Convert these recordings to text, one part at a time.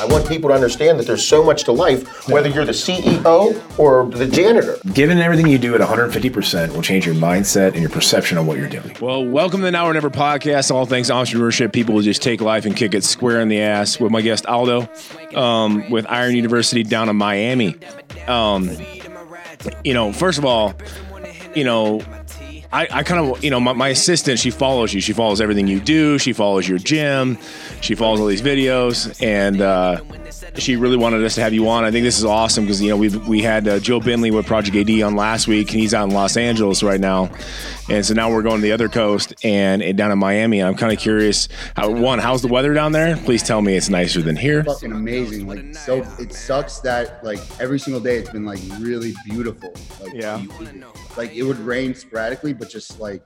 I want people to understand that there's so much to life, whether you're the CEO or the janitor. Giving everything you do at 150% will change your mindset and your perception of what you're doing. Well, welcome to the Now or Never podcast. All things entrepreneurship. People will just take life and kick it square in the ass with my guest Aldo um, with Iron University down in Miami. Um, you know, first of all, you know, I, I kind of, you know, my, my assistant, she follows you. She follows everything you do. She follows your gym. She follows all these videos. And uh, she really wanted us to have you on. I think this is awesome because, you know, we we had uh, Joe Bentley with Project AD on last week, and he's out in Los Angeles right now. And so now we're going to the other coast and, and down in Miami. And I'm kind of curious, how, one, how's the weather down there? Please tell me it's nicer than here. fucking amazing. Like so, it sucks that like every single day it's been like really beautiful. Like Yeah. like it would rain sporadically, but just like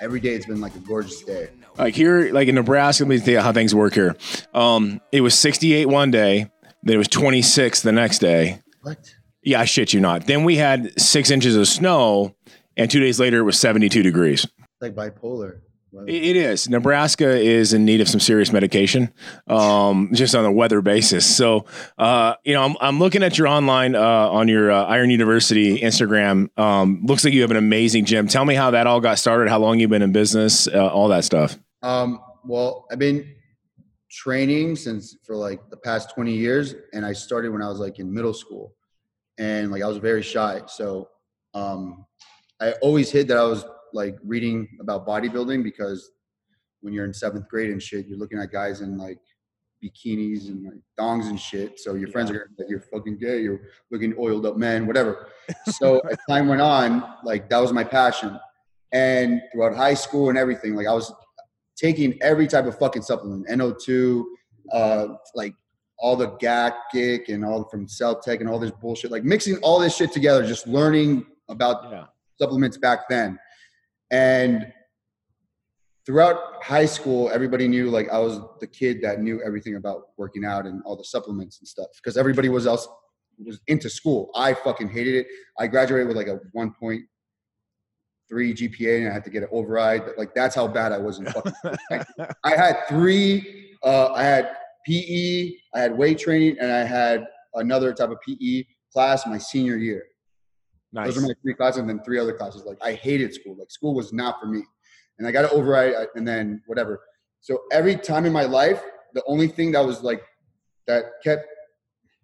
every day it's been like a gorgeous day. Like here, like in Nebraska, let me tell you how things work here. Um, it was 68 one day, then it was 26 the next day. What? Yeah, I shit you not. Then we had six inches of snow, and two days later it was 72 degrees. Like bipolar. Wow. It- it is. Nebraska is in need of some serious medication, um, just on a weather basis. So, uh, you know, I'm, I'm looking at your online uh, on your uh, Iron University Instagram. Um, looks like you have an amazing gym. Tell me how that all got started, how long you've been in business, uh, all that stuff. Um, well, I've been training since for like the past 20 years, and I started when I was like in middle school, and like I was very shy. So um, I always hid that I was like reading about bodybuilding because when you're in seventh grade and shit, you're looking at guys in like bikinis and like thongs and shit. So your friends are gonna you're fucking gay, you're looking oiled up man, whatever. So as time went on, like that was my passion. And throughout high school and everything, like I was taking every type of fucking supplement, NO2, uh, like all the GAC, and all from Cell-Tech and all this bullshit, like mixing all this shit together, just learning about Yeah. supplements back then. And throughout high school, everybody knew like I was the kid that knew everything about working out and all the supplements and stuff because everybody was else was into school. I fucking hated it. I graduated with like a 1.3 GPA and I had to get an override. Like that's how bad I was in fucking. Like, I had three. Uh, I had PE, I had weight training, and I had another type of PE class my senior year. Nice. Those are my three classes, and then three other classes. Like I hated school. Like school was not for me, and I got an override, and then whatever. So every time in my life, the only thing that was like that kept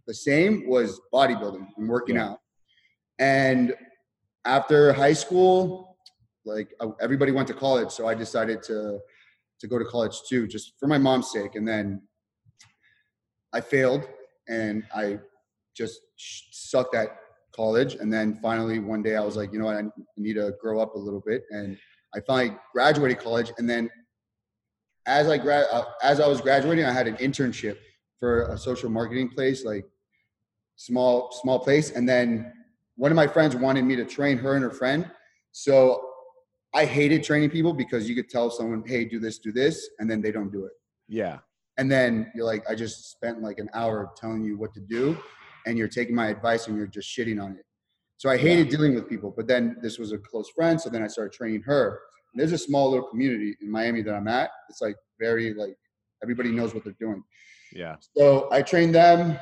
the same was bodybuilding and working Yeah. out. And after high school, like uh, everybody went to college, so I decided to to go to college too, just for my mom's sake. And then I failed, and I just sucked at college. And then finally, one day, I was like, you know what, I need to grow up a little bit. And I finally graduated college. And then, as I grad, uh, as I was graduating, I had an internship for a social marketing place, like small small place. And then one of my friends wanted me to train her and her friend. So I hated training people because you could tell someone, hey, do this, do this, and then they don't do it. Yeah. And then you're like, I just spent like an hour telling you what to do, and you're taking my advice and you're just shitting on it. So I hated dealing with people. But then this was a close friend, so then I started training her. And there's a small little community in Miami that I'm at. It's like very like everybody knows what they're doing. Yeah. So I trained them.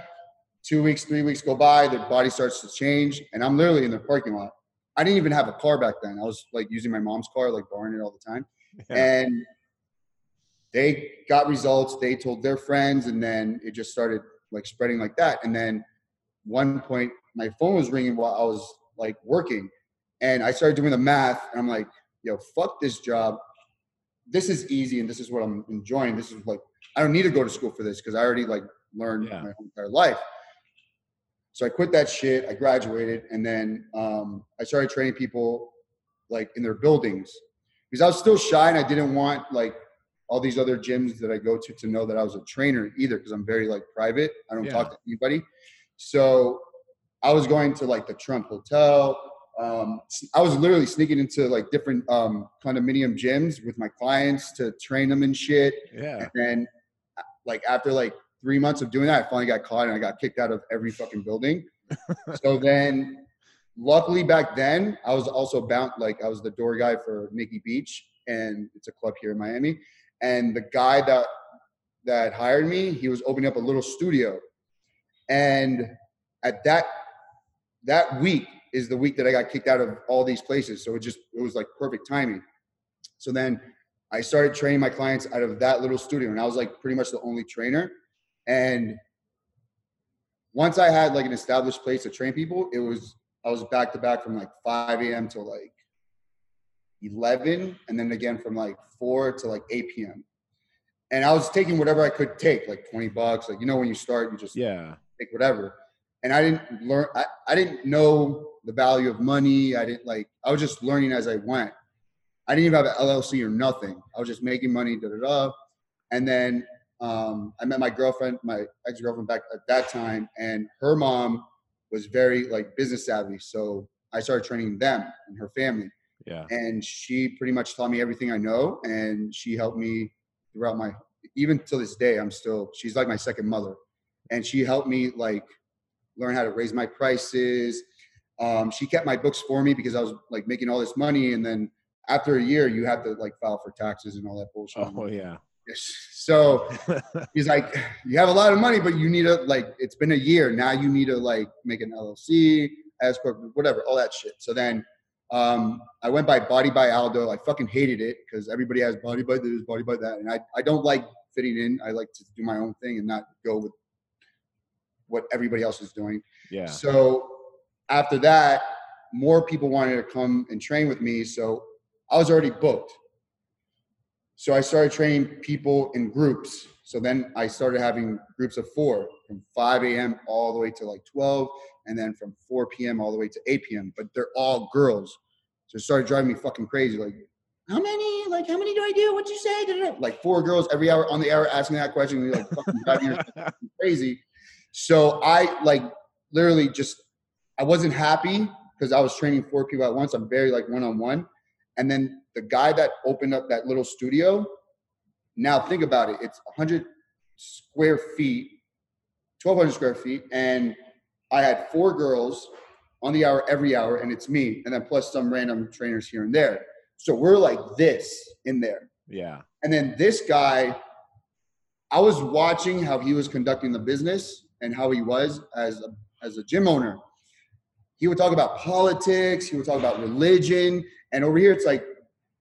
Two weeks, three weeks go by, their body starts to change, and I'm literally in the parking lot. I didn't even have a car back then. I was like using my mom's car, like borrowing it all the time. And they got results. They told their friends, and then it just started like spreading like that. And then one point, my phone was ringing while I was like working, and I started doing the math, and I'm like, "Yo, fuck this job. This is easy, and this is what I'm enjoying. This is like I don't need to go to school for this because I already like learned Yeah. my whole entire life." So I quit that shit. I graduated, and then um, I started training people like in their buildings because I was still shy and I didn't want like all these other gyms that I go to to know that I was a trainer either because I'm very like private. I don't Yeah. talk to anybody. So I was going to like the Trump Hotel. Um, I was literally sneaking into like different um, condominium gyms with my clients to train them and shit. Yeah. And then, like after like three months of doing that, I finally got caught and I got kicked out of every fucking building. so then, luckily back then, I was also bound like I was the door guy for Nikki Beach, and it's a club here in Miami. And the guy that that hired me, he was opening up a little studio, and at that that week is the week that I got kicked out of all these places. So it just it was like perfect timing. So then I started training my clients out of that little studio, and I was like pretty much the only trainer. And once I had like an established place to train people, it was I was back to back from like 5 a.m. to like 11, and then again from like 4 to like 8 p.m. And I was taking whatever I could take, like 20 bucks. Like you know, when you start, you just Yeah. take whatever. And I didn't learn. I, I didn't know the value of money. I didn't like. I was just learning as I went. I didn't even have an LLC or nothing. I was just making money. Da da da. And then um, I met my girlfriend, my ex girlfriend back at that time, and her mom was very like business savvy. So I started training them and her family Yeah. and she pretty much taught me everything I know, and she helped me throughout my even till this day. I'm still she's like my second mother, and she helped me like learn how to raise my prices. Um, she kept my books for me because I was like making all this money, and then after a year, you have to like file for taxes and all that bullshit. Oh yeah. So he's like, you have a lot of money, but you need to like, it's been a year now. You need to like make an LLC, S corp, whatever, all that shit. So then um, I went by Body by Aldo. I fucking hated it because everybody has Body by this, Body by that, and I I don't like fitting in. I like to do my own thing and not go with what everybody else is doing. Yeah. So after that, more people wanted to come and train with me. So I was already booked. So I started training people in groups. So then I started having groups of four from 5 a.m. all the way to like 12, and then from 4 p.m. all the way to 8 p.m. But they're all girls. So it started driving me fucking crazy. Like, how many? Like, how many do I do? What'd you say? Like four girls every hour on the hour asking that question. You're like fucking driving crazy. So I like literally just I wasn't happy because I was training four people at once. I'm very like one on one. And then the guy that opened up that little studio, now think about it. It's 100 square feet, 1,200 square feet, and I had four girls on the hour every hour, and it's me, and then plus some random trainers here and there. So we're like this in there. yeah. And then this guy, I was watching how he was conducting the business and how he was as a, as a gym owner. He would talk about politics, he would talk about religion, and over here it's like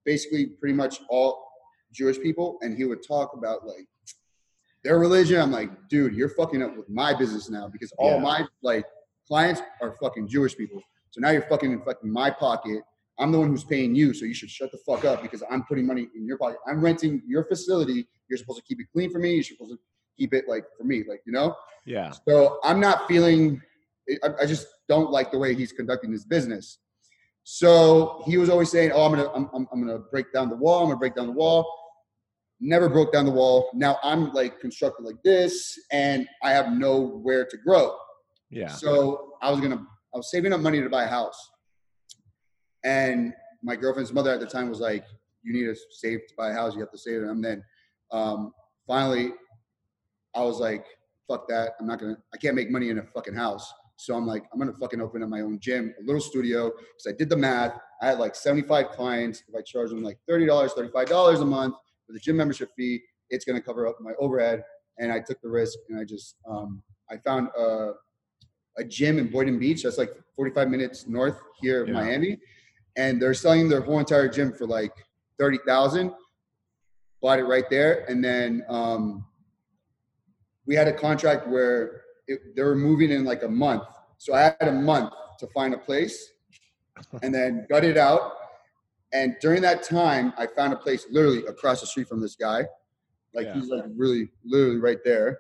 basically pretty much all Jewish people, and he would talk about like their religion. I'm like, dude, you're fucking up with my business now because all Yeah. my like clients are fucking Jewish people. So now you're fucking in fucking my pocket. I'm the one who's paying you, so you should shut the fuck up because I'm putting money in your pocket. I'm renting your facility. You're supposed to keep it clean for me. You're supposed to keep it like for me, like you know. Yeah. So I'm not feeling. I, I just don't like the way he's conducting his business. So he was always saying, "Oh, I'm gonna, I'm, I'm, I'm gonna break down the wall. I'm gonna break down the wall." Never broke down the wall. Now I'm like constructed like this, and I have nowhere to grow. Yeah. So I was gonna, I was saving up money to buy a house, and my girlfriend's mother at the time was like, "You need to save to buy a house. You have to save it." And then um, finally, I was like, "Fuck that! I'm not gonna. I can't make money in a fucking house." So I'm like, I'm gonna fucking open up my own gym, a little studio, because I did the math. I had like 75 clients. If I charge them like $30, $35 a month for the gym membership fee, it's gonna cover up my overhead. And I took the risk, and I just, um, I found a, a gym in Boynton Beach. That's like 45 minutes north here of Yeah. Miami, and they're selling their whole entire gym for like 30,000. Bought it right there, and then um, we had a contract where it, they were moving in like a month. So I had a month to find a place and then got it out. And during that time, I found a place literally across the street from this guy. Like Yeah. he's like really, literally right there.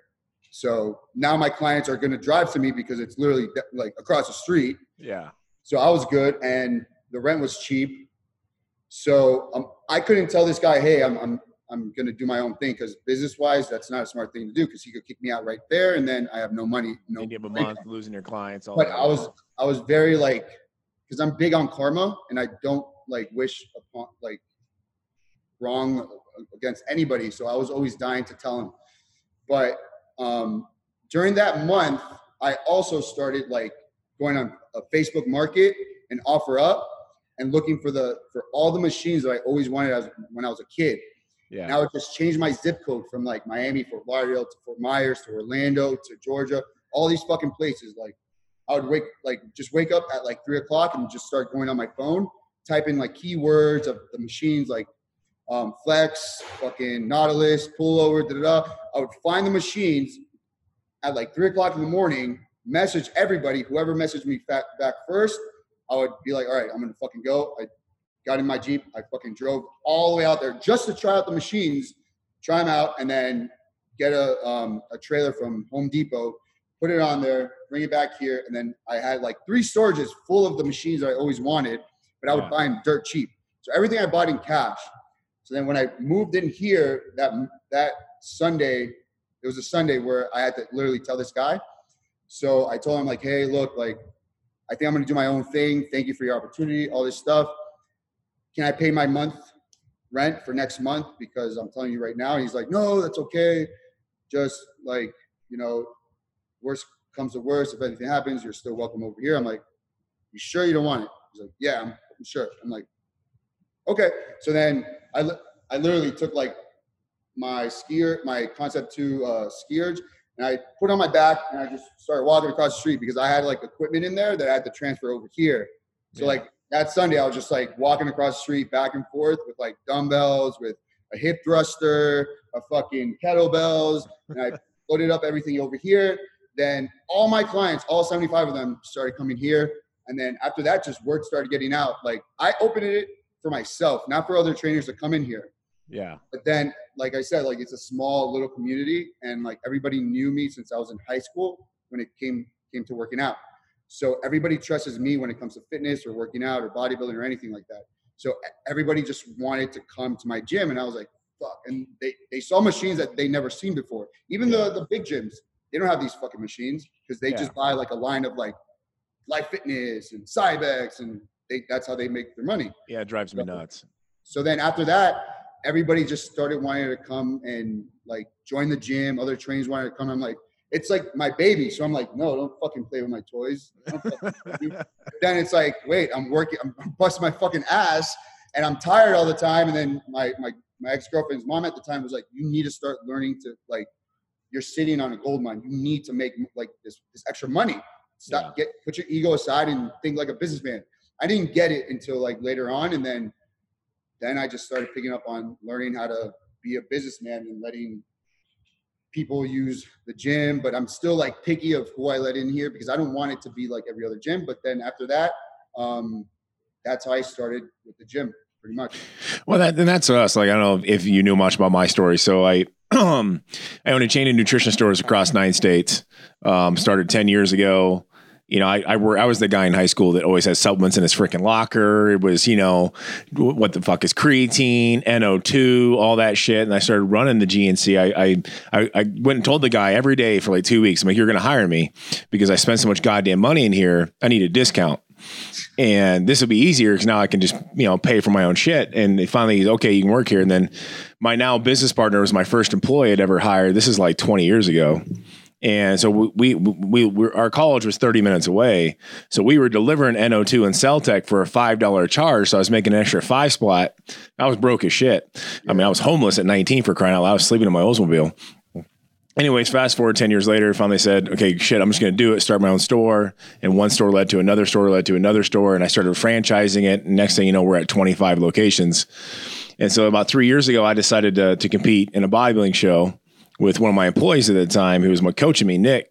So now my clients are going to drive to me because it's literally like across the street. Yeah. So I was good, and the rent was cheap. So um, I couldn't tell this guy, "Hey, I'm I'm I'm gonna do my own thing," because business wise, that's not a smart thing to do. Because he could kick me out right there, and then I have no money, no. End of a income. month, losing your clients. All But. I was I was very like, because I'm big on karma, and I don't like wish upon like wrong against anybody. So I was always dying to tell him. But um, during that month, I also started like going on a Facebook Market and OfferUp, and looking for the for all the machines that I always wanted as when I was a kid. Yeah. And I would just change my zip code from like Miami, Fort Lauderdale to Fort Myers to Orlando to Georgia, all these fucking places. Like I would wake like just wake up at like three o'clock and just start going on my phone, typing like keywords of the machines like um, Flex, fucking Nautilus, pullover, da da da. I would find the machines at like three o'clock in the morning, message everybody, whoever messaged me back, back first. I would be like, all right, I'm gonna fucking go. I got in my Jeep, I fucking drove all the way out there just to try out the machines, try them out, and then get a, um, a trailer from Home Depot, put it on there, bring it back here, and then I had like three storages full of the machines that I always wanted, but I would Yeah. buy them dirt cheap. So everything I bought in cash. So then when I moved in here, that that Sunday, it was a Sunday where I had to literally tell this guy. So I told him like, hey, look, like, I think I'm gonna do my own thing. Thank you for your opportunity, all this stuff. Can I pay my month rent for next month? Because I'm telling you right now, he's like, no, that's okay. Just like, you know, worst comes to worst. If anything happens, you're still welcome over here. I'm like, you sure you don't want it? He's like, yeah, I'm, I'm sure. I'm like, okay. So then I, li- I literally took like my skier, my concept two uh, skiers, and I put on my back and I just started walking across the street because I had like equipment in there that I had to transfer over here. So Yeah. like that Sunday, I was just like walking across the street back and forth with like dumbbells, with a hip thruster, a fucking kettlebells, and I loaded up everything over here. Then all my clients, all 75 of them, started coming here. And then after that, just word started getting out. Like I opened it for myself, not for other trainers to come in here. Yeah. But then, like I said, like it's a small little community, and like everybody knew me since I was in high school when it came came to working out. So everybody trusts me when it comes to fitness or working out or bodybuilding or anything like that. So everybody just wanted to come to my gym, and I was like, "Fuck!" And they they saw machines that they never seen before. Even the the big gyms, they don't have these fucking machines because they Yeah. just buy like a line of like Life Fitness and Cybex, and they that's how they make their money. Yeah. It drives me nuts. So then after that, everybody just started wanting to come and like join the gym. Other trainers wanted to come. I'm like, it's like my baby. So I'm like, no, don't fucking play with my toys. Don't fucking play. But then it's like, wait, I'm working, I'm busting my fucking ass and I'm tired all the time. And then my my my ex-girlfriend's mom at the time was like, you need to start learning to like you're sitting on a gold mine. You need to make like this this extra money. Stop get put your ego aside and think like a businessman. I didn't get it until like later on, and then then I just started picking up on learning how to be a businessman and letting people use the gym. But I'm still like picky of who I let in here because I don't want it to be like every other gym. But then after that, um, that's how I started with the gym, pretty much. Well, that then that's us. Like I don't know if you knew much about my story. So I um I own a chain of nutrition stores across nine states. Um, started ten years ago. You know, I I, were, I was the guy in high school that always had supplements in his freaking locker. It was you know wh- what the fuck is creatine, NO two, all that shit. And I started running the GNC. I I I, I went and told the guy every day for like two weeks. I'm like, you're going to hire me because I spent so much goddamn money in here. I need a discount and this will be easier because now I can just you know pay for my own shit. And they finally, okay, you can work here. And then my now business partner was my first employee I'd ever hired. This is like 20 years ago. And so we, we, we, our college was 30 minutes away. So we were delivering NO2 and Cell-Tech for a $5 charge. So I was making an extra five splat. I was broke as shit. I mean, I was homeless at 19 for crying out loud. I was sleeping in my Oldsmobile. Anyways, fast forward 10 years later, finally said, okay, shit, I'm just going to do it, start my own store. And one store led to another store, led to another store. And I started franchising it. And next thing you know, we're at 25 locations. And so about three years ago, I decided to, to compete in a bodybuilding show with one of my employees at the time, who was my coaching me, Nick.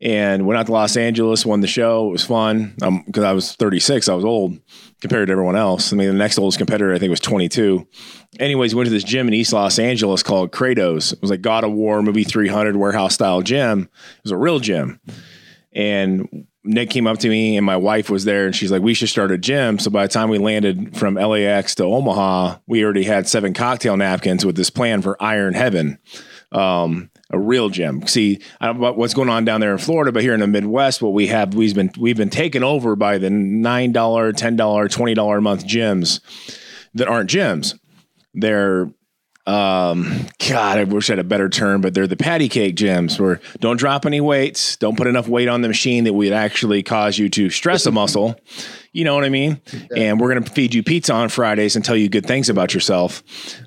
And went out to Los Angeles, won the show. It was fun um, because I was 36. I was old compared to everyone else. I mean, the next oldest competitor, I think, was 22. Anyways, went to this gym in East Los Angeles called Kratos. It was like God of War, movie 300 warehouse style gym. It was a real gym. And Nick came up to me and my wife was there and she's like, we should start a gym. So by the time we landed from LAX to Omaha, we already had seven cocktail napkins with this plan for Iron Heaven. Um, a real gym. See, I don't know what's going on down there in Florida, but here in the Midwest, what we have, we've been we've been taken over by the nine dollar, ten dollar, twenty dollar a month gyms that aren't gyms. They're um god i wish i had a better term but they're the patty cake gyms where don't drop any weights don't put enough weight on the machine that would actually cause you to stress a muscle You know what I mean? And we're going to feed you pizza on Fridays and tell you good things about yourself.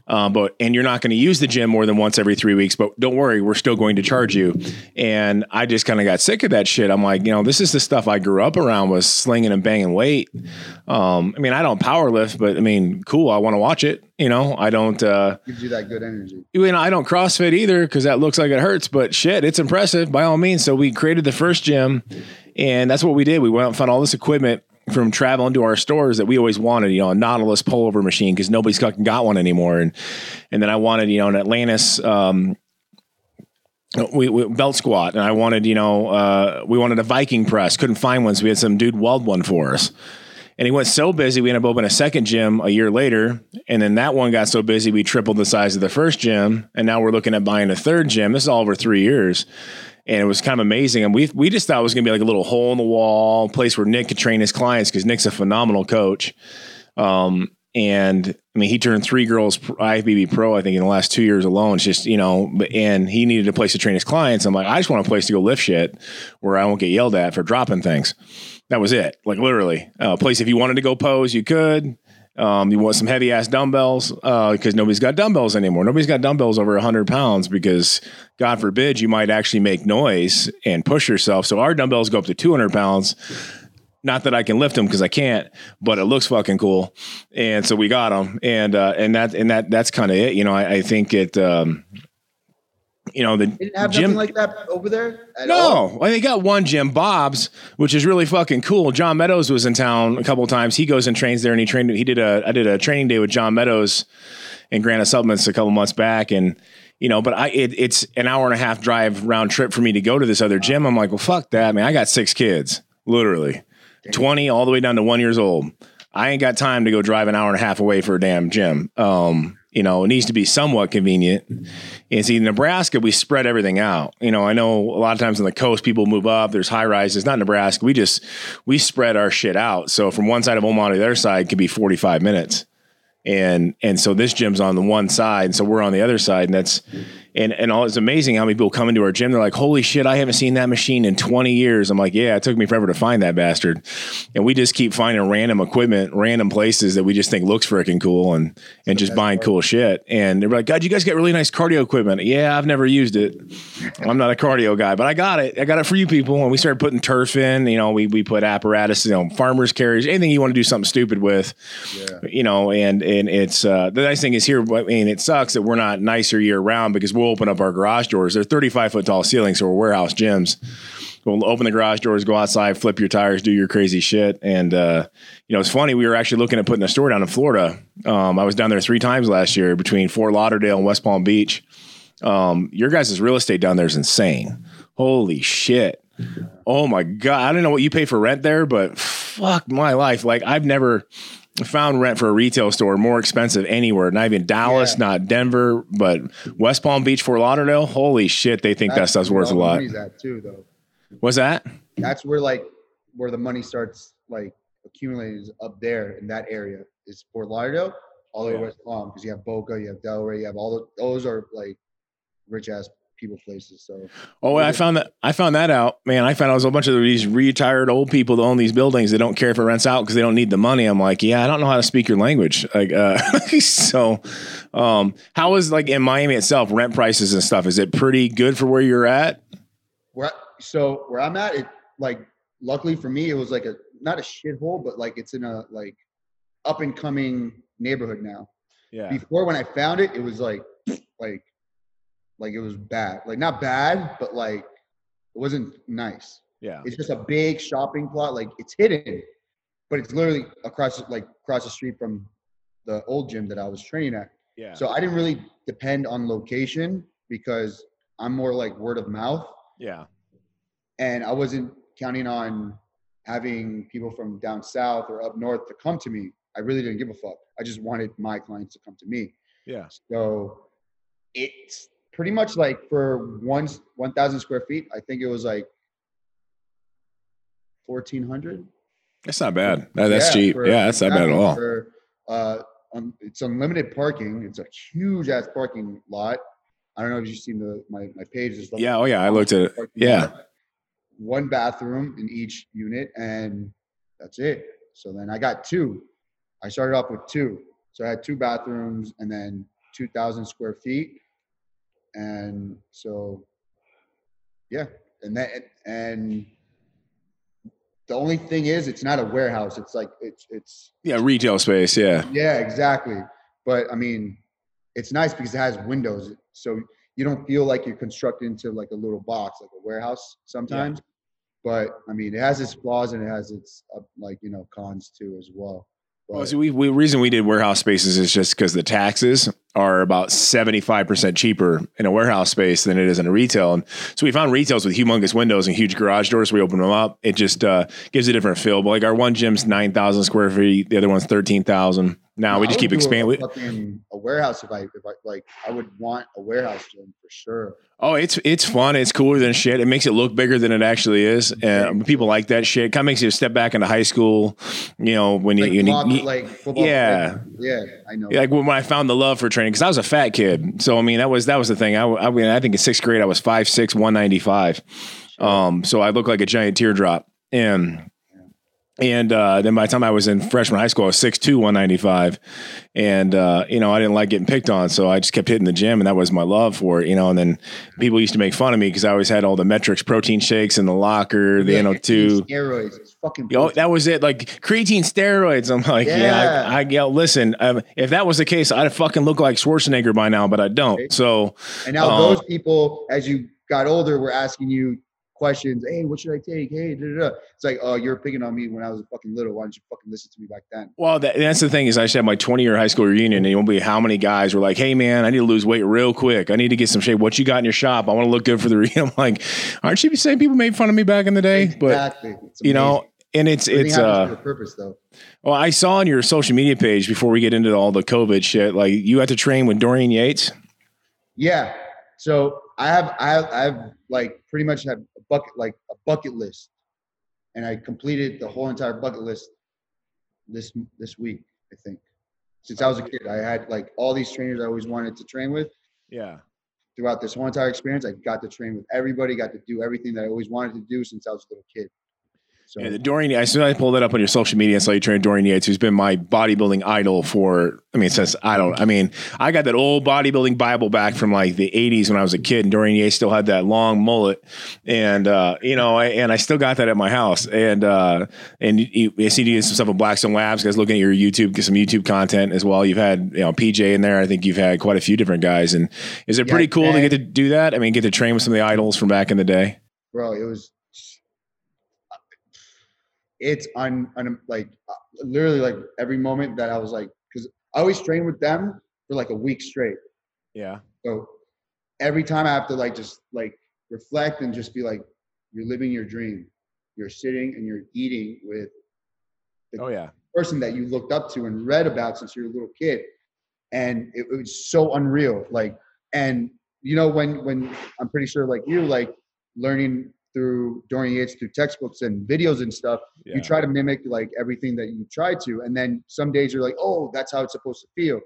Um, but and you're not going to use the gym more than once every three weeks. But don't worry, we're still going to charge you. And I just kind of got sick of that shit. I'm like, you know, this is the stuff I grew up around was slinging and banging weight. Um, I mean, I don't power lift, but I mean, cool. I want to watch it. You know, I don't. Uh, Gives you that good energy. you know, I don't CrossFit either because that looks like it hurts, but shit, it's impressive by all means. So we created the first gym, and that's what we did. We went out and found all this equipment from traveling to our stores that we always wanted. You know, a Nautilus pullover machine because nobody's fucking got one anymore, and and then I wanted you know an Atlantis. Um, we, we belt squat, and I wanted, you know, uh, we wanted a Viking press. Couldn't find one, so we had some dude weld one for us. And he went so busy, we ended up opening a second gym a year later. And then that one got so busy, we tripled the size of the first gym. And now we're looking at buying a third gym. This is all over three years. And it was kind of amazing. And we, we just thought it was going to be like a little hole in the wall place where Nick could train his clients because Nick's a phenomenal coach. Um, and I mean, he turned three girls IFBB pro, I think, in the last two years alone. It's just, you know, and he needed a place to train his clients. I'm like, I just want a place to go lift shit where I won't get yelled at for dropping things. That was it. Like literally, uh, a place if you wanted to go pose, you could. Um, you want some heavy ass dumbbells because nobody's got dumbbells anymore. Nobody's got dumbbells over 100 pounds because, God forbid, you might actually make noise and push yourself. So our dumbbells go up to 200 pounds. Not that I can lift them because I can't, but it looks fucking cool. And so we got them, and uh, and that and that that's kind of it. You know, I, I think it. Um, you know the Didn't have gym like that over there at all. no, well, they got one gym, Bob's, which is really fucking cool. John Meadows was in town a couple of times. He goes and trains there, and he trained. He did a I did a training day with John Meadows and Granite Supplements a couple months back, and you know, but I it, it's an hour and a half drive round trip for me to go to this other gym. I'm like, well, fuck that, I man. I got six kids, literally, twenty all the way down to one years old. I ain't got time to go drive an hour and a half away for a damn gym. Um, you know, it needs to be somewhat convenient. And see, Nebraska, we spread everything out. You know, I know a lot of times on the coast, people move up. There's high rises. Not Nebraska. We just we spread our shit out. So from one side of Omaha to the other side could be 45 minutes. And and so this gym's on the one side, and so we're on the other side, and that's and and all it's amazing how many people come into our gym. They're like, "Holy shit, I haven't seen that machine in 20 years." I'm like, "Yeah, it took me forever to find that bastard." And we just keep finding random equipment, random places that we just think looks freaking cool, and and just buying cool shit. And they're like, "God, you guys get really nice cardio equipment." Yeah, I've never used it. I'm not a cardio guy, but I got it. I got it for you people. And we started putting turf in. You know, we we put apparatus, you know, farmers carriers, anything you want to do something stupid with you know, and and it's uh, the nice thing is here. I mean, it sucks that we're not nicer year round because we'll open up our garage doors. They're 35 foot tall ceilings, so we're warehouse gyms. We'll open the garage doors, go outside, flip your tires, do your crazy shit. And uh, you know, it's funny. We were actually looking at putting a store down in Florida. Um, I was down there three times last year between Fort Lauderdale and West Palm Beach. Um, your guys' real estate down there is insane. Holy shit. Oh my god! I don't know what you pay for rent there, but fuck my life. Like I've never found rent for a retail store more expensive anywhere. Not even Dallas, Yeah. not Denver, but West Palm Beach, Fort Lauderdale. Holy shit! They think that stuff's worth a lot. money's at too, though. What's that? That's where like where the money starts like accumulating is up there in that area is Fort Lauderdale, all the way Yeah. West Palm because you have Boca, you have Delray, you have all the, those are like rich ass people places. So Oh, I found that I found that out, man. I found out there's a bunch of these retired old people that own these buildings. They don't care if it rents out because they don't need the money. I'm like, yeah, I don't know how to speak your language. Like, uh, so, um, how is like in Miami itself rent prices and stuff? Is it pretty good for where you're at? where so where I'm at, it like luckily for me, it was like a not a shithole, but like it's in a like up and coming neighborhood now. Yeah, Before when I found it, it was like like like it was bad. Like not bad, but like it wasn't nice. yeah, It's just a big shopping plot. Like it's hidden, but it's literally across like across the street from the old gym that I was training at. yeah. So I didn't really depend on location because I'm more like word of mouth, yeah, and I wasn't counting on having people from down south or up north to come to me. I really didn't give a fuck. I just wanted my clients to come to me. yeah. So it's pretty much like for one one thousand square feet. I think it was like fourteen hundred. That's not bad. That- that's cheap. yeah, that's not bad at all. For, uh, um, it's unlimited parking. It's a huge ass parking lot. I don't know if you've seen the my my page. There's like Yeah. Oh, yeah. I looked at it. Yeah. lot, One bathroom in each unit, and that's it. So then I got two. I started off with two. So I had two bathrooms and then 2,000 square feet. And so, yeah. And that, and the only thing is, it's not a warehouse. It's like, it's, it's, Yeah, retail space. Yeah. yeah, exactly. But I mean, it's nice because it has windows. So you don't feel like you're constructed into like a little box, like a warehouse sometimes. But I mean, it has its flaws and it has its uh, like, you know, cons too as well. Well, But- see, we, we reason we did warehouse spaces is just because the taxes are about seventy five percent cheaper in a warehouse space than it is in a retail. And so we found retails with humongous windows and huge garage doors. We open them up. It just uh, gives a different feel. But like our one gym's nine thousand square feet, the other one's thirteen thousand. Now we just keep do a expanding. A warehouse if I if I like I would want a warehouse gym for sure. Oh, it's it's fun. It's cooler than shit. It makes it look bigger than it actually is. And people like that shit. Kind of makes you step back into high school. You know when Like, you, lots you like football. yeah. yeah, I know. Like when I found the love for training, because I was a fat kid. So I mean, that was that was the thing. I, I mean, I think in sixth grade I was five six, one ninety five. Um, so I looked like a giant teardrop, and and uh, then by the time I was in freshman high school, I was 6'2", 195. and uh, you know I didn't like getting picked on, so I just kept hitting the gym, and that was my love for it. You know, and then people used to make fun of me because I always had all the Met-Rx, protein shakes in the locker, the Yeah, NO two. steroids. It's fucking. Oh, that was it. Like creatine steroids. I'm like, yeah, Yeah. I, I yeah, listen, um, if that was the case, I'd fucking look like Schwarzenegger by now, but I don't. So And now Um, those people, as you got older, were asking you questions. Hey, what should I take? Hey, da, da, da. it's like, oh, you're picking on me when I was fucking little. Why didn't you fucking listen to me back then? Well, that, that's the thing is, I just had my 20 year high school reunion, and you won't be how many guys were like, "Hey, man, I need to lose weight real quick. I need to get some shape. What you got in your shop? I want to look good for the reunion." I'm like, "Aren't you saying people made fun of me back in the day?" But exactly. It's you know, and it's Everything it's uh, for purpose though. well, I saw on your social media page before we get into all the COVID shit, like you had to train with Dorian Yates. Yeah. So I have I have I have like pretty much have bucket like a bucket list, and I completed the whole entire bucket list this this week. I think since I was a kid, I had like all these trainers I always wanted to train with. Yeah. Throughout this whole entire experience, I got to train with everybody, got to do everything that I always wanted to do since I was a little kid. So Yeah, the Dorian. As soon as I pulled that up on your social media I saw you train Dorian Yates, who's been my bodybuilding idol for. I mean, since I don't. I mean, I got that old bodybuilding Bible back from like the '80s when I was a kid, and Dorian Yates still had that long mullet, and uh, you know, I, and I still got that at my house. And uh, and you, you see you did some stuff with Blackstone Labs. Guys, looking at your YouTube, get some YouTube content as well. You've had you know PJ in there. I think you've had quite a few different guys. And is it Yeah, pretty cool to get to do that? I mean, get to train with some of the idols from back in the day. bro it was it's un, un like uh, literally like every moment that i was like because i always train with them for like a week straight Yeah. so every time i have to like just like reflect and just be like you're living your dream you're sitting and you're eating with Oh yeah. person that you looked up to and read about since you were a little kid and it, it was so unreal like and you know when when i'm pretty sure like you like learning through dorian yates through textbooks and videos and stuff Yeah. you try to mimic like everything that you try to and then some days you're like oh that's how it's supposed to feel.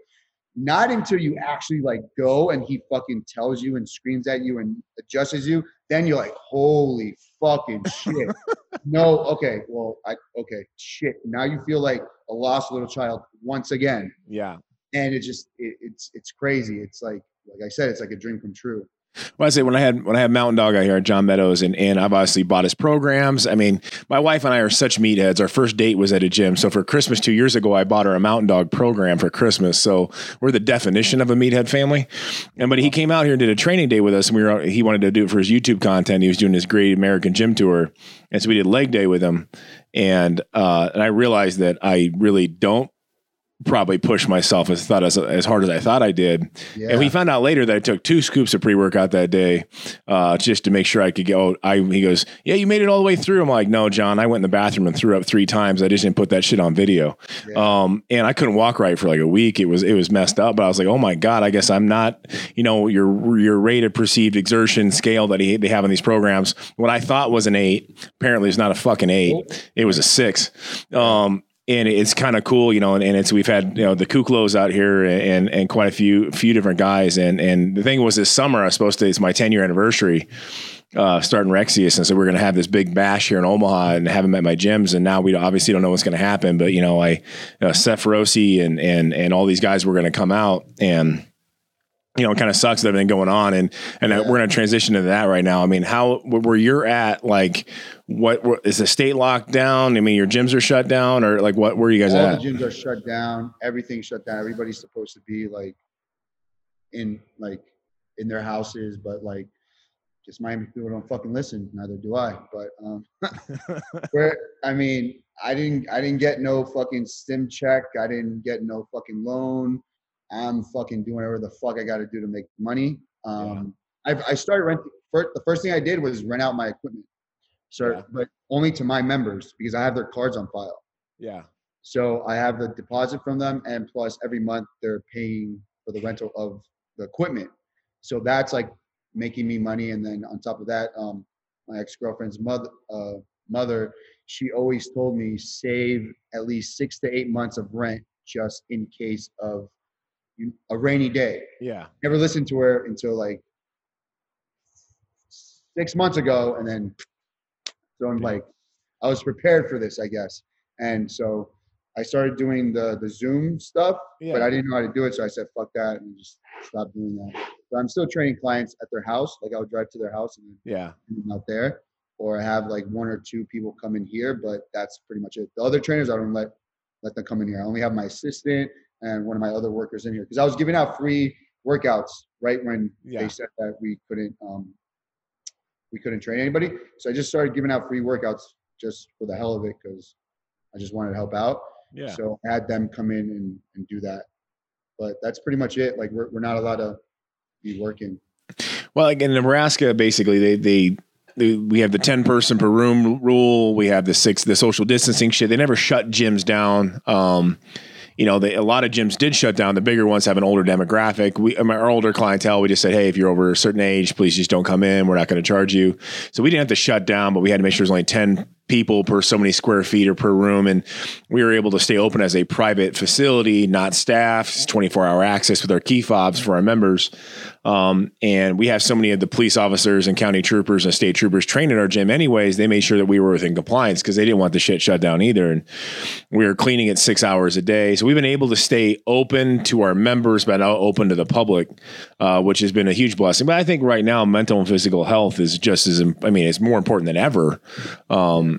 Not until you actually like go and he fucking tells you and screams at you and adjusts you then you're like holy fucking shit. No okay well i okay shit. Now you feel like a lost little child once again. Yeah. and it just it, it's it's crazy. It's like like i said it's like a dream come true Well, I say when I had when I had Mountain Dog out here at John Meadows, and and I've obviously bought his programs. I mean, my wife and I are such meatheads. Our first date was at a gym. So for Christmas two years ago, I bought her a Mountain Dog program for Christmas. So we're the definition of a meathead family. And but he came out here and did a training day with us, and we were he wanted to do it for his YouTube content. He was doing his Great American Gym Tour, and so we did leg day with him. And uh, and I realized that I really don't probably push myself as thought as, as hard as I thought I did. yeah And we found out later that I took two scoops of pre workout that day, uh, just to make sure I could go. I he goes, yeah, you made it all the way through. I'm like, no, John, I went in the bathroom and threw up three times. I just didn't put that shit on video. Yeah. Um, and I couldn't walk right for like a week. It was it was messed up. But I was like, oh my god, I guess I'm not. You know, your your rate of perceived exertion scale that he, they have in these programs. What I thought was an eight, apparently it's not a fucking eight. It was a six. Um, and it's kind of cool, you know, and, and it's we've had you know the Kuklos out here and and quite a few few different guys, and and the thing was this summer I was supposed to it's my ten year anniversary, uh, starting Rexius, and so we're going to have this big bash here in Omaha, and have them at my gyms, and now we obviously don't know what's going to happen. But you know, I uh, Seth Feroce and and and all these guys were going to come out. And you know, it kind of sucks with everything going on, and and yeah. we're going to transition to that right now. I mean, how where you're at, like, what, what is the state locked down? I mean, your gyms are shut down, or like, what? Where are you guys All at? The gyms are shut down. Everything's shut down. Everybody's supposed to be like in like in their houses, but like just Miami people don't fucking listen. Neither do I. But um, where I mean, I didn't I didn't get no fucking stim check. I didn't get no fucking loan. I'm fucking doing whatever the fuck I got to do to make money. Um, yeah. I, I started renting. First, the first thing I did was rent out my equipment. So, yeah. but only to my members because I have their cards on file. Yeah. So I have the deposit from them, and plus every month they're paying for the rental of the equipment. So that's like making me money. And then on top of that, um, my ex girlfriend's mother, uh, mother, she always told me save at least six to eight months of rent just in case of a rainy day. Yeah. Never listened to her until like six months ago, and then so I'm yeah. like, I was prepared for this, I guess. And so I started doing the the Zoom stuff, yeah. but I didn't know how to do it, so I said fuck that and just stopped doing that. But I'm still training clients at their house. Like I'll drive to their house and yeah, out there, or I have like one or two people come in here, but that's pretty much it. The other trainers I don't let let them come in here. I only have my assistant and one of my other workers in here because I was giving out free workouts right when yeah. they said that we couldn't um, we couldn't train anybody. So I just started giving out free workouts just for the hell of it because I just wanted to help out. Yeah. So I had them come in and, and do that. But that's pretty much it. Like we're we're not allowed to be working. Well, like in Nebraska, basically they they we have the 10 person per room rule. We have the six, the social distancing shit. They never shut gyms down. Um, you know, they, a lot of gyms did shut down. The bigger ones have an older demographic. We, our older clientele, we just said, hey, if you're over a certain age, please just don't come in. We're not going to charge you. So we didn't have to shut down, but we had to make sure there's only 10 people per so many square feet or per room. And we were able to stay open as a private facility, not staff, 24 hour access with our key fobs for our members. Um, and we have so many of the police officers and county troopers and state troopers trained at our gym anyways. They made sure that we were within compliance because they didn't want the shit shut down either. And we were cleaning it six hours a day. So we've been able to stay open to our members, but now open to the public, uh, which has been a huge blessing. But I think right now, mental and physical health is just as, I mean, it's more important than ever. Um,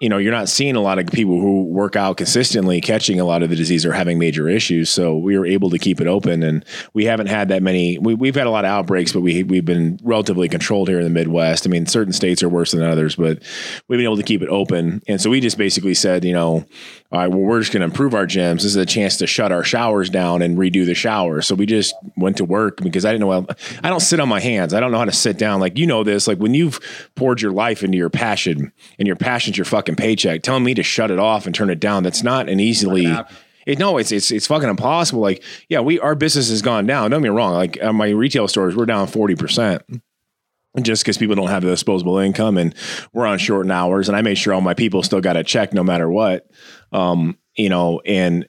you know, you're not seeing a lot of people who work out consistently catching a lot of the disease or having major issues. So we were able to keep it open, and we haven't had that many. We, have had a lot of outbreaks, but we we've been relatively controlled here in the Midwest. I mean, certain states are worse than others, but we've been able to keep it open. And so we just basically said, you know, all right, well, we're just going to improve our gyms. This is a chance to shut our showers down and redo the showers. So we just went to work because I didn't know. I don't sit on my hands. I don't know how to sit down. Like you know this. Like when you've poured your life into your passion, and your passion's your fucking fucking paycheck. Telling me to shut it off and turn it down. That's not an easily. It, no, it's it's it's fucking impossible. Like, yeah, we our business has gone down. Don't get me wrong. Like my retail stores, we're down forty percent just because people don't have the disposable income and we're on shortened hours. And I made sure all my people still got a check no matter what. Um, you know, and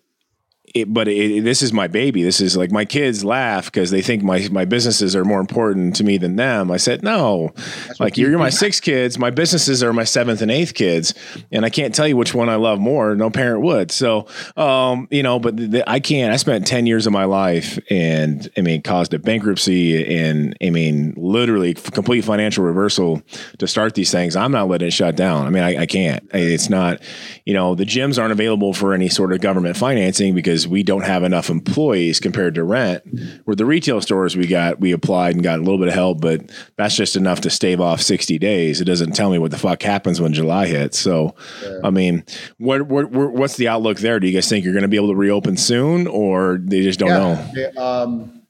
it, but it, this is my baby. This is like my kids laugh because they think my my businesses are more important to me than them. I said no, That's like you're, you're my six kids. My businesses are my seventh and eighth kids, and I can't tell you which one I love more. No parent would. So, um, you know, but the, I can't. I spent ten years of my life, and I mean, caused a bankruptcy, and I mean, literally complete financial reversal to start these things. I'm not letting it shut down. I mean, I, I can't. It's not. You know, the gyms aren't available for any sort of government financing because we don't have enough employees compared to rent. Where the retail stores we got, we applied and got a little bit of help, but that's just enough to stave off 60 days. It doesn't tell me what the fuck happens when July hits. So, yeah. I mean, what, what, what's the outlook there? Do you guys think you're going to be able to reopen soon or they just don't yeah. know? um,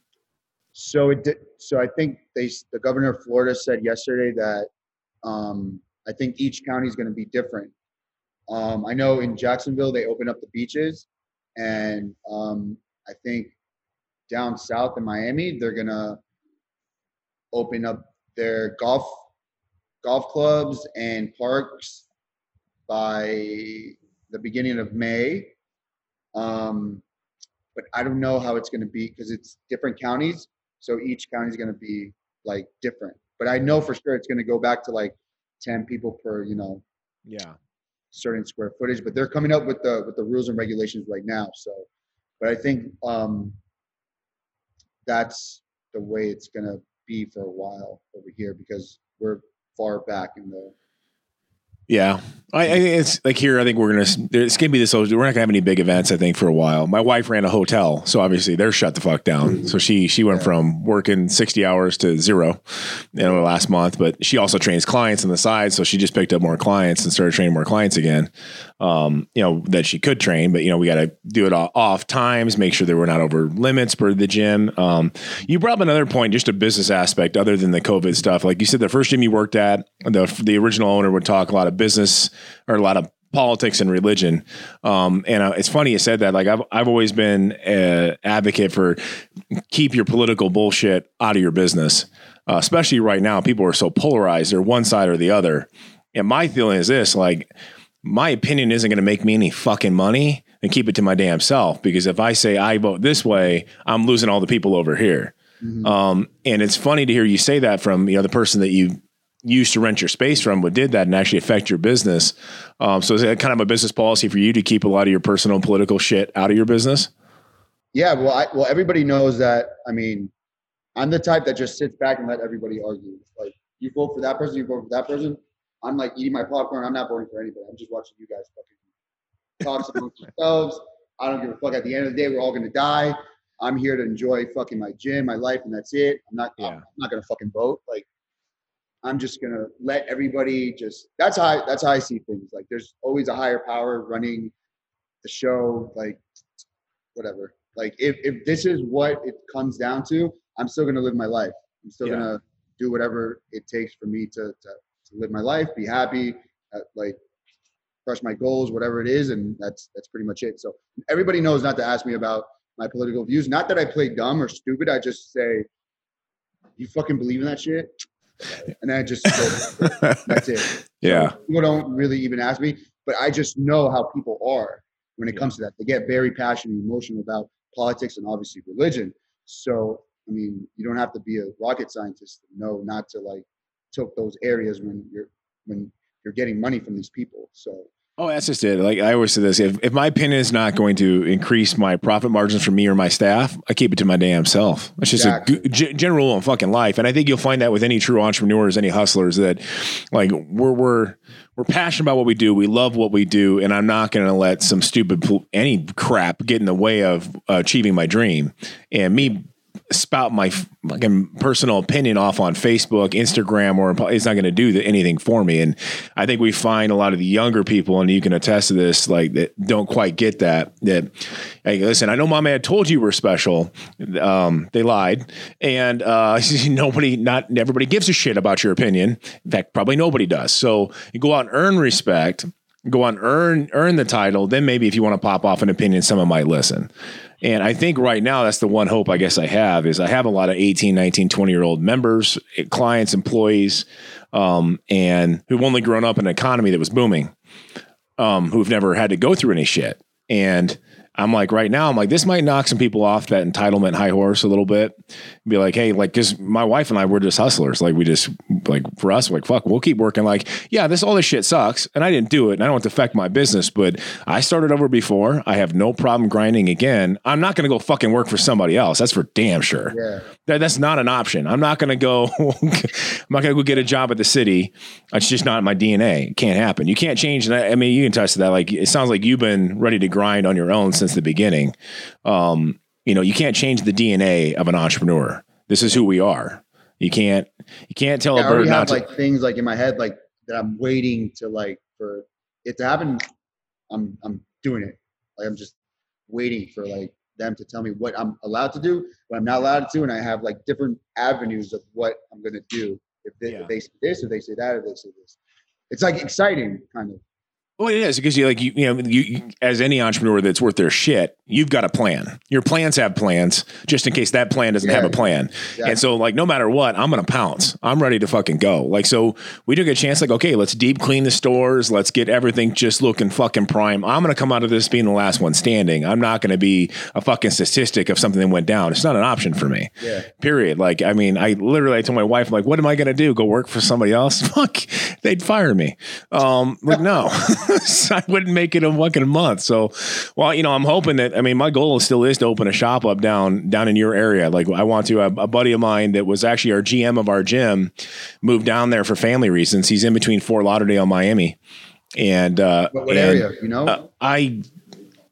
so it did, so I think they, the governor of Florida said yesterday that um, I think each county is going to be different. Um, I know in Jacksonville they opened up the beaches, and um, I think down south in Miami, they're gonna open up their golf golf clubs and parks by the beginning of May. Um, but I don't know how it's going to be because it's different counties. So each county is going to be like different. but I know for sure it's going to go back to like ten people per you know Yeah. Certain square footage. But they're coming up with the with the rules and regulations right now. So, but I think um, that's the way it's going to be for a while over here because we're far back in the Yeah, I, I it's like here. I think we're gonna. It's gonna be this. We're not gonna have any big events. I think for a while. My wife ran a hotel, so obviously they're shut the fuck down. So she she went from working sixty hours to zero, you know, last month. But she also trains clients on the side, so she just picked up more clients and started training more clients again. Um, you know that she could train, but you know we got to do it off times, make sure that we're not over limits for the gym. Um, you brought up another point, just a business aspect, other than the COVID stuff. Like you said, the first gym you worked at, the the original owner would talk a lot of business or a lot of politics and religion. Um, and uh, it's funny you said that. Like I've I've always been an advocate for keep your political bullshit out of your business, uh, especially right now. People are so polarized; they're one side or the other. And my feeling is this: like my opinion isn't going to make me any fucking money and keep it to my damn self because if I say I vote this way, I'm losing all the people over here. Um, and it's funny to hear you say that from you know the person that you used to rent your space from, but did that and actually affect your business. Um, so is that kind of a business policy for you to keep a lot of your personal and political shit out of your business? Yeah, well, I, well, everybody knows that. I mean, I'm the type that just sits back and let everybody argue. Like, you vote for that person, you vote for that person. I'm like eating my popcorn. I'm not voting for anybody. I'm just watching you guys fucking talk amongst yourselves. I don't give a fuck. At the end of the day, we're all gonna die. I'm here to enjoy fucking my gym, my life, and that's it. I'm not. I'm not gonna fucking vote. Like, I'm just gonna let everybody just. That's how. I, that's how I see things. Like, there's always a higher power running the show. Like, whatever. Like if, if this is what it comes down to, I'm still gonna live my life. I'm still Yeah. gonna do whatever it takes for me to, to, to live my life, be happy, uh, like crush my goals, whatever it is, and that's that's pretty much it. So everybody knows not to ask me about my political views. Not that I play dumb or stupid. I just say, "You fucking believe in that shit," and I just go, that's it. Yeah. People don't really even ask me, but I just know how people are when it comes to that. They get very passionate and emotional about politics and obviously religion. So, I mean, you don't have to be a rocket scientist to know not to like tilt those areas when you're when you're getting money from these people. So, Oh, that's just it. Like I always say this: if, if my opinion is not going to increase my profit margins for me or my staff, I keep it to my damn self. It's just Exactly. a g- general rule in fucking life, and I think you'll find that with any true entrepreneurs, any hustlers, that like we're we're we're passionate about what we do, we love what we do, and I'm not going to let some stupid any crap get in the way of uh, achieving my dream. And me spout my fucking personal opinion off on Facebook, Instagram, or it's not going to do the, anything for me. And I think we find a lot of the younger people, and you can attest to this, like that don't quite get that. That hey, listen, I know Mom had told you we're special. Um, they lied, and uh, nobody, not everybody gives a shit about your opinion. In fact, probably nobody does. So you go out and earn respect. Go on, earn earn the title. Then maybe if you want to pop off an opinion, someone might listen. And I think right now that's the one hope I guess I have is I have a lot of 18, 19, 20 year old members, eh, clients, employees, um, and who've only grown up in an economy that was booming, um, who've never had to go through any shit. And I'm like, right now, I'm like, this might knock some people off that entitlement high horse a little bit. Be like, hey, like, cause my wife and I, we're just hustlers. Like, we just, like, for us, like, fuck, we'll keep working. Like, yeah, this, all this shit sucks. And I didn't do it and I don't want to affect my business, but I started over before. I have no problem grinding again. I'm not going to go fucking work for somebody else. That's for damn sure. yeah. That, that's not an option. I'm not going to go. I'm not going to go get a job at the city. It's just not my DNA. It can't happen. You can't change that. I mean, you can touch that. Like it sounds like you've been ready to grind on your own since the beginning. Um, you know, you can't change the DNA of an entrepreneur. This is who we are. You can't. You can't tell a bird not have to. like things like in my head like that I'm waiting to like for it to happen. I'm I'm doing it. Like I'm just waiting for like them to tell me what I'm allowed to do, what I'm not allowed to, do, and I have like different avenues of what I'm gonna do. If they, Yeah. if they say this, if they say that, if they say this, it's like exciting kind of. Well, it is because you like you, you know you, as any entrepreneur that's worth their shit, you've got a plan. Your plans have plans, just in case that plan doesn't have a Yeah. plan. And so, like, no matter what, I'm gonna pounce. I'm ready to fucking go. Like, so we took a chance. Like, okay, let's deep clean the stores. Let's get everything just looking fucking prime. I'm gonna come out of this being the last one standing. I'm not gonna be a fucking statistic of something that went down. It's not an option for me. Yeah. Period. Like, I mean, I literally I told my wife, I'm like, what am I gonna do? Go work for somebody else? Fuck, they'd fire me. Um, like, no, I wouldn't make it a fucking month. So, well, you know, I'm hoping that. I mean, my goal still is to open a shop up down down in your area. Like, I want to. A, a buddy of mine that was actually our GM of our gym moved down there for family reasons. He's in between Fort Lauderdale and Miami, and uh, What, what and, area? You know? uh, I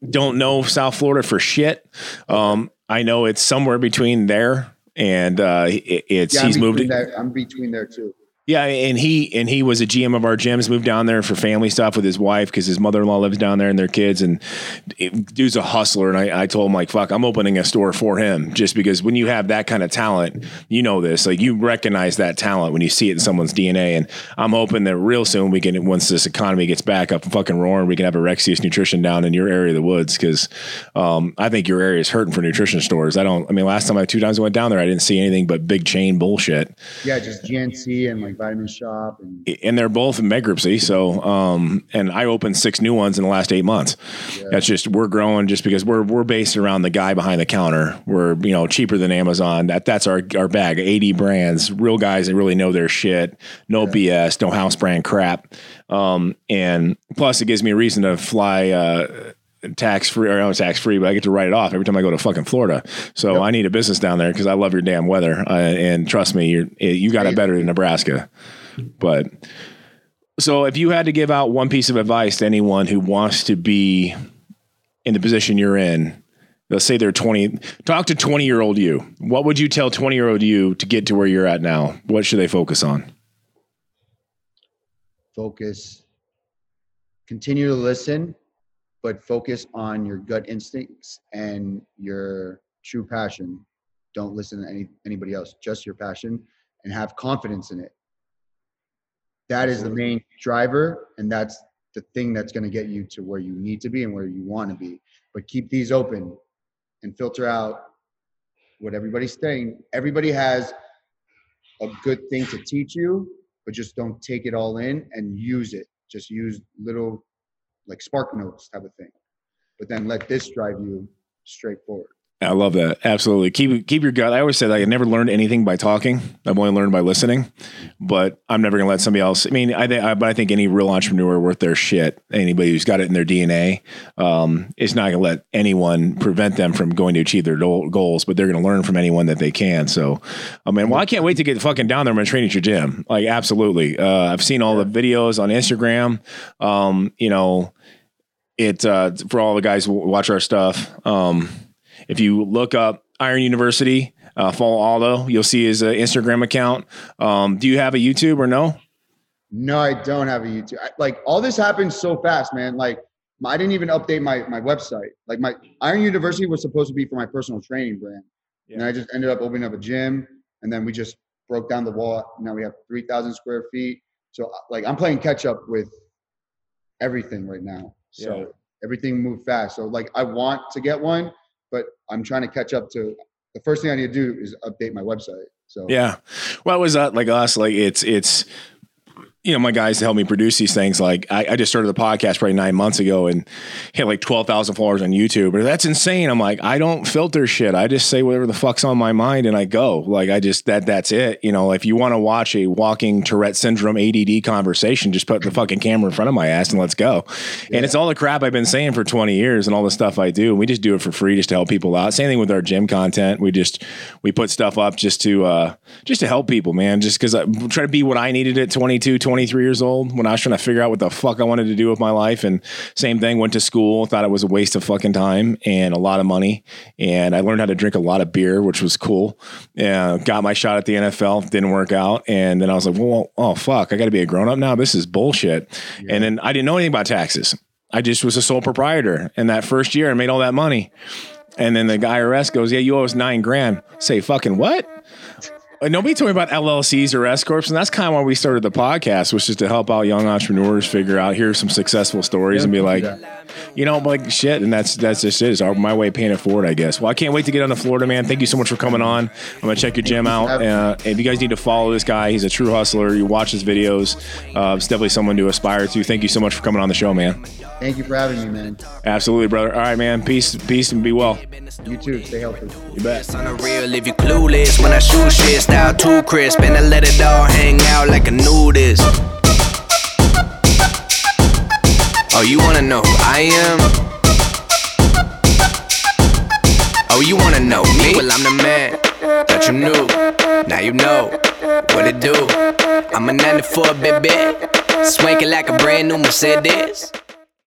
don't know South Florida for shit. Um, I know it's somewhere between there and uh, it, it's yeah, he's moved. there. I'm between there too. Yeah, and he and he was a GM of our gyms. Moved down there for family stuff with his wife because his mother in law lives down there and their kids. And it- dude's a hustler. And I, I told him like, "Fuck, I'm opening a store for him." Just because when you have that kind of talent, you know this. Like you recognize that talent when you see it in someone's DNA. And I'm hoping that real soon we can, once this economy gets back up and fucking roaring, we can have a Rexius Nutrition down in your area of the woods because um, I think your area is hurting for nutrition stores. I don't. I mean, last time I two times I went down there, I didn't see anything but big chain bullshit. Yeah, just GNC and like Vitamin Shoppe and and they're both in bankruptcy. So, um, and I opened six new ones in the last eight months. That's just we're growing just because we're we're based around the guy behind the counter. We're you know cheaper than Amazon. That that's our our bag. Eighty brands, real guys that really know their shit. No BS, no house brand crap. Um, and plus, it gives me a reason to fly. Uh, tax free or not tax free, but I get to write it off every time I go to fucking Florida. So I need a business down there because I love your damn weather. Uh, and trust me, you're, you got it better than Nebraska. But so if you had to give out one piece of advice to anyone who wants to be in the position you're in, let's say they're 20, talk to 20 year old you. What would you tell 20 year old you to get to where you're at now? What should they focus on? focus. Continue to listen, but focus on your gut instincts and your true passion. Don't listen to any anybody else, just your passion and have confidence in it. That is the main driver, and that's the thing that's going to get you to where you need to be and where you want to be. But keep these open and filter out what everybody's saying. Everybody has a good thing to teach you, but just don't take it all in and use it. Just use little like spark notes type of thing. But then let this drive you straight forward. I love that. Absolutely. Keep keep your gut. I always say that I never learned anything by talking. I've only learned by listening. But I'm never gonna let somebody else. I mean, I think, I, but I think any real entrepreneur worth their shit, anybody who's got it in their DNA, um, is not gonna let anyone prevent them from going to achieve their goal- goals. But they're gonna learn from anyone that they can. So, I mean, well, I can't wait to get fucking down there. I'm gonna train at your gym. Like, absolutely. Uh, I've seen all the videos on Instagram. Um, you know, it uh, for all the guys who watch our stuff. Um, if you look up Iron University, uh, follow Aldo, you'll see his uh, Instagram account. Um, do you have a YouTube or no? No, I don't have a YouTube. I, like all this happened so fast, man. Like I didn't even update my my website. Like my Iron University was supposed to be for my personal training brand, and I just ended up opening up a gym, and then we just broke down the wall. Now we have three thousand square feet. So like I'm playing catch up with everything right now. So Yeah. everything moved fast. So like I want to get one, I'm trying to catch up to. The first thing I need to do is update my website. So Yeah. Well, was uh, like us. Like it's it's you know my guys to help me produce these things. Like I, I just started the podcast probably nine months ago and hit like twelve thousand followers on YouTube. But that's insane. I'm like I don't filter shit. I just say whatever the fuck's on my mind and I go. Like I just that that's it. You know, if you want to watch a walking Tourette syndrome ADD conversation, just put the fucking camera in front of my ass and let's go. And it's all the crap I've been saying for 20 years and all the stuff I do. And we just do it for free just to help people out. Same thing with our gym content. We just we put stuff up just to uh just to help people, man. Just because I try to be what I needed at 22, 23 years old when I was trying to figure out what the fuck I wanted to do with my life. And same thing, went to school, thought it was a waste of fucking time and a lot of money. And I learned how to drink a lot of beer, which was cool. Yeah, got my shot at the NFL, didn't work out. And then I was like, well, oh fuck, I got to be a grown up now. This is bullshit. And then I didn't know anything about taxes. I just was a sole proprietor. And that first year, I made all that money. And then the IRS goes, "Yeah, you owe us nine grand." Say, "Fucking what?" Uh, nobody told me about LLCs or S corps, and that's kind of why we started the podcast, which is to help out young entrepreneurs figure out here's some successful stories and be like, you know, like shit, and that's that's just it. It's our- my way of paying it forward, I guess. Well, I can't wait to get on to Florida, man. Thank you so much for coming on. I'm gonna check your gym out. Uh, if you guys need to follow this guy, he's a true hustler. You watch his videos. Uh, it's definitely someone to aspire to. Thank you so much for coming on the show, man. Thank you for having me, man. Absolutely, brother. All right, man. Peace, peace, and be well. You too. Stay healthy. You bet. On the real, if you clueless, when I shoot shit, style too crisp, and I let it all hang out like a nudist. Oh, you wanna know who I am? Oh, you wanna know me? Well, I'm the man that you knew. Now you know what it do. I'm a 94 baby, swanking like a brand new Mercedes.